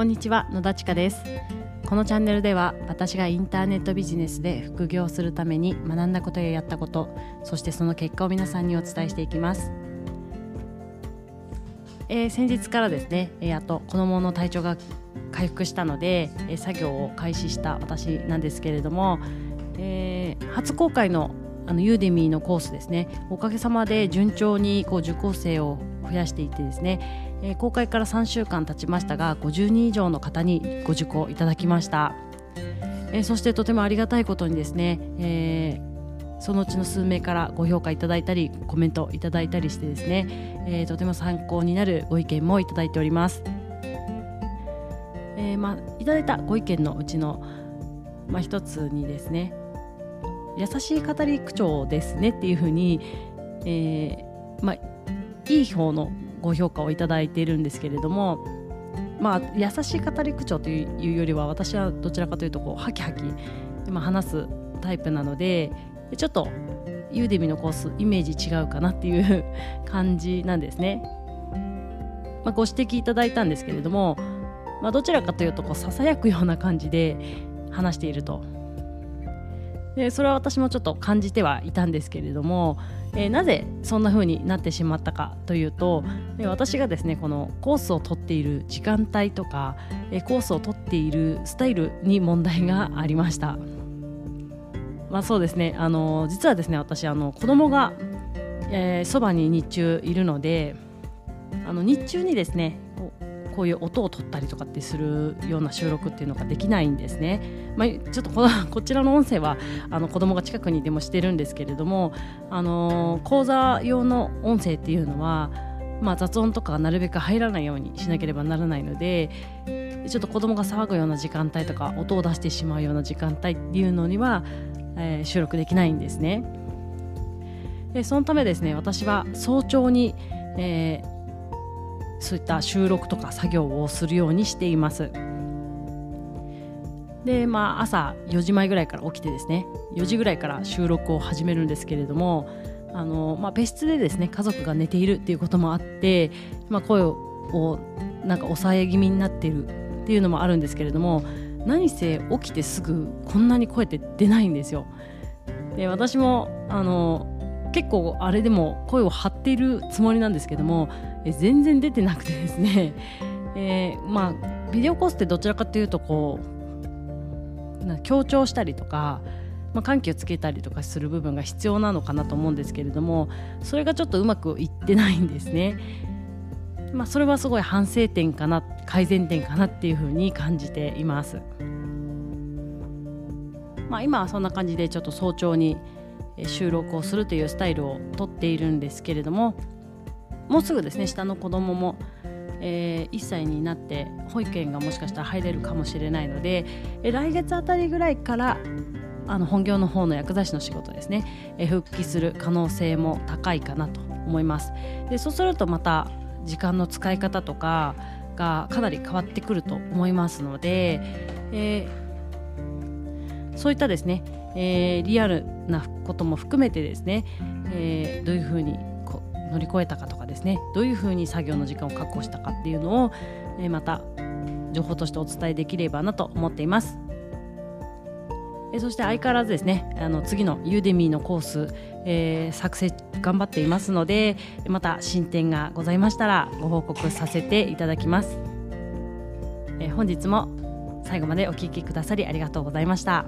こんにちは野田千佳です。このチャンネルでは私がインターネットビジネスで副業するために学んだことややったことそしてその結果を皆さんにお伝えしていきます。えー、先日からですね、えー、あと子どもの体調が回復したので、えー、作業を開始した私なんですけれども、えー、初公開のあのユーデミーのコースですね。おかげさまで順調にこう受講生を増やしていてですね、えー、公開から3週間経ちましたが50人以上の方にご受講いただきました、えー、そしてとてもありがたいことにですね、えー、そのうちの数名からご評価いただいたりコメントいただいたりしてですね、えー、とても参考になるご意見もいただいております、えーまあ、いただいたご意見のうちの、まあ、一つにですね優しい語り口調ですねっていうふうに、えーまあ、いい方のご評価をいただいているんですけれども、まあ、優しい語り口調というよりは私はどちらかというとこうハキハキ、まあ、話すタイプなのでちょっとユーデミのコースイメージ違うかなっていう 感じなんですね。まあ、ご指摘いただいたんですけれども、まあ、どちらかというとこうささやくような感じで話しているとでそれは私もちょっと感じてはいたんですけれども、えー、なぜそんな風になってしまったかというと、私がですねこのコースを取っている時間帯とか、え、コースを取っているスタイルに問題がありました。まあ、そうですねあの実はですね私あの子供がそば、に日中いるのであの日中にですねこういう音を取ったりとかってするような収録っていうのができないんですね。まあ、ちょっとこ こちらの音声はあの子供が近くにでもしてるんですけれども、あの講座用の音声っていうのは、まあ、雑音とかなるべく入らないようにしなければならないのでちょっと子供が騒ぐような時間帯とか音を出してしまうような時間帯っていうのには、えー、収録できないんですね。でそのためですね私は早朝に、えーそういった収録とか作業をするようにしていますでまあ朝4時前ぐらいから起きてですね4時ぐらいから収録を始めるんですけれどもあの、まあ、別室でですね家族が寝ているっていうこともあって、まあ、声をなんか抑え気味になっているっていうのもあるんですけれども何せ起きてすぐこんなに声って出ないんですよ。で私もあの結構あれでも声を張っているつもりなんですけどもえ全然出てなくてですね、えー、まあビデオコースってどちらかというとこうな強調したりとか、まあ、緩急つけたりとかする部分が必要なのかなと思うんですけれどもそれがちょっとうまくいってないんですね。まあ、それはすごい反省点かな改善点かなっていうふうに感じています。まあ、今はそんな感じでちょっと早朝に収録をするというスタイルをとっているんですけれどももうすぐですね下の子供も、えー、1歳になって保育園がもしかしたら入れるかもしれないので、え来月あたりぐらいからあの本業の方の薬剤師の仕事ですね、え復帰する可能性も高いかなと思います。でそうするとまた時間の使い方とかがかなり変わってくると思いますので、えー、そういったですね、えー、リアルなことも含めてですね、えー、どういうふうに乗り越えたかとかですねどういうふうに作業の時間を確保したかっていうのを、え、また情報としてお伝えできればなと思っています。えそして相変わらずですねあの次のユーデミーのコース、えー、作成頑張っていますのでまた進展がございましたらご報告させていただきます、え、本日も最後までお聴きくださりありがとうございました。